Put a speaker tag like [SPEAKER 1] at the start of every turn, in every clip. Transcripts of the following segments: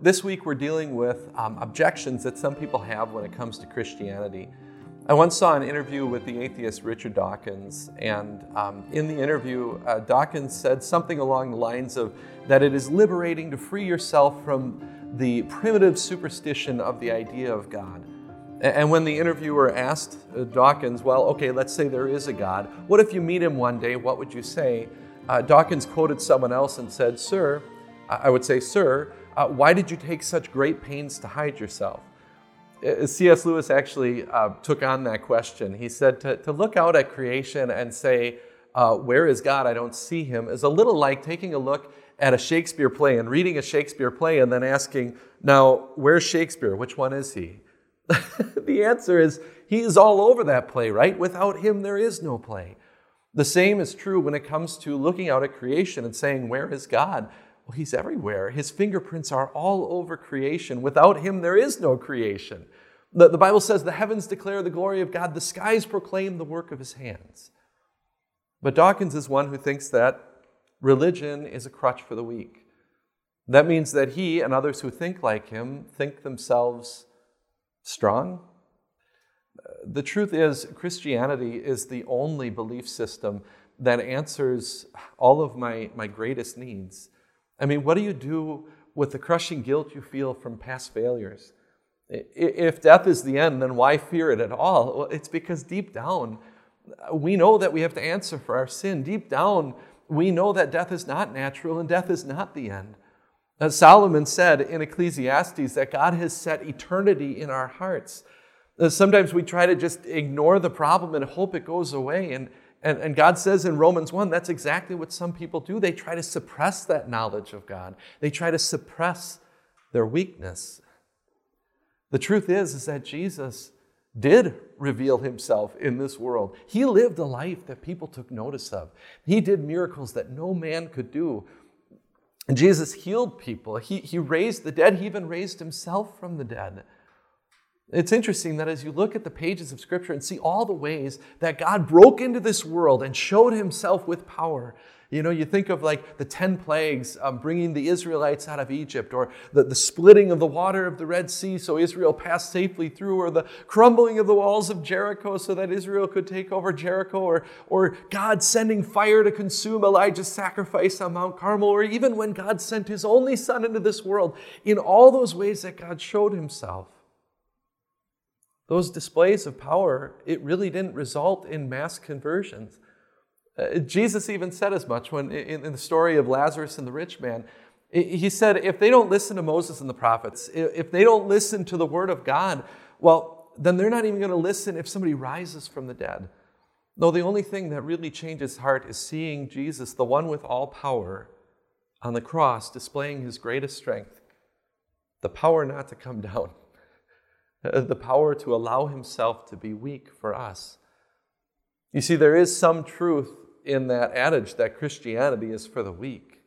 [SPEAKER 1] this week we're dealing with um, objections that some people have when it comes to Christianity. I once saw an interview with the atheist Richard Dawkins, and um, in the interview, uh, Dawkins said something along the lines of that it is liberating to free yourself from the primitive superstition of the idea of God. And when the interviewer asked uh, Dawkins, well, okay, let's say there is a God, what if you meet him one day? What would you say? Uh, Dawkins quoted someone else and said, Sir, I would say, Sir, uh, why did you take such great pains to hide yourself? Uh, C.S. Lewis actually uh, took on that question. He said to, to look out at creation and say, uh, Where is God? I don't see him, is a little like taking a look at a Shakespeare play and reading a Shakespeare play and then asking, Now, where's Shakespeare? Which one is he? the answer is, He is all over that play, right? Without him, there is no play. The same is true when it comes to looking out at creation and saying, Where is God? Well, He's everywhere. His fingerprints are all over creation. Without Him, there is no creation. The, the Bible says, The heavens declare the glory of God, the skies proclaim the work of His hands. But Dawkins is one who thinks that religion is a crutch for the weak. That means that he and others who think like him think themselves strong. The truth is, Christianity is the only belief system that answers all of my, my greatest needs. I mean, what do you do with the crushing guilt you feel from past failures? If death is the end, then why fear it at all? Well, it's because deep down, uh, we know that we have to answer for our sin. Deep down, we know that death is not natural and death is not the end. As Solomon said in Ecclesiastes, that God has set eternity in our hearts. Uh, sometimes we try to just ignore the problem and hope it goes away. And, and, and God says in Romans 1, that's exactly what some people do. They try to suppress that knowledge of God, they try to suppress their weakness. The truth is, is that Jesus did reveal himself in this world. He lived a life that people took notice of. He did miracles that no man could do. And Jesus healed people. He, he raised the dead. He even raised himself from the dead. It's interesting that as you look at the pages of Scripture and see all the ways that God broke into this world and showed himself with power, you know, you think of like the 10 plagues um, bringing the Israelites out of Egypt, or the, the splitting of the water of the Red Sea so Israel passed safely through, or the crumbling of the walls of Jericho so that Israel could take over Jericho, or, or God sending fire to consume Elijah's sacrifice on Mount Carmel, or even when God sent his only son into this world. In all those ways that God showed himself, those displays of power, it really didn't result in mass conversions. Uh, Jesus even said as much when in, in the story of Lazarus and the rich man. He said, if they don't listen to Moses and the prophets, if they don't listen to the word of God, well, then they're not even going to listen if somebody rises from the dead. No, the only thing that really changes heart is seeing Jesus, the one with all power, on the cross, displaying his greatest strength the power not to come down, Uh, the power to allow himself to be weak for us. You see, there is some truth in that adage that Christianity is for the weak.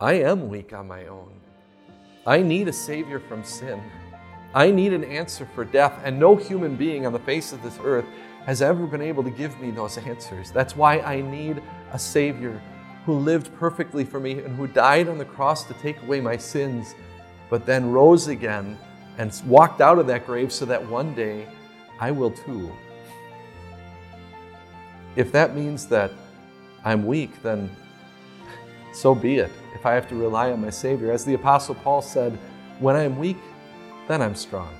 [SPEAKER 1] I am weak on my own. I need a Savior from sin. I need an answer for death, and no human being on the face of this earth has ever been able to give me those answers. That's why I need a Savior who lived perfectly for me and who died on the cross to take away my sins, but then rose again and walked out of that grave so that one day I will too. If that means that I'm weak, then so be it. If I have to rely on my Savior, as the Apostle Paul said, when I am weak, then I'm strong.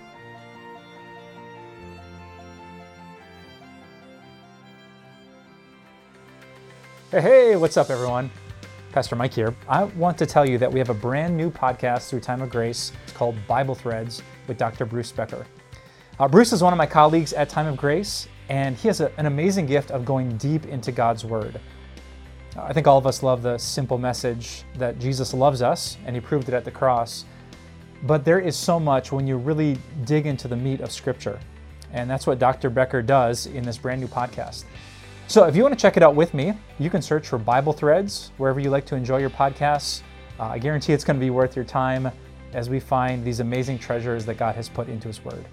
[SPEAKER 2] Hey, hey, what's up, everyone? Pastor Mike here. I want to tell you that we have a brand new podcast through Time of Grace. It's called Bible Threads with Dr. Bruce Becker. Uh, Bruce is one of my colleagues at Time of Grace, and he has a, an amazing gift of going deep into God's Word. I think all of us love the simple message that Jesus loves us and he proved it at the cross. But there is so much when you really dig into the meat of Scripture. And that's what Dr. Becker does in this brand new podcast. So if you want to check it out with me, you can search for Bible Threads wherever you like to enjoy your podcasts. Uh, I guarantee it's going to be worth your time as we find these amazing treasures that God has put into His Word.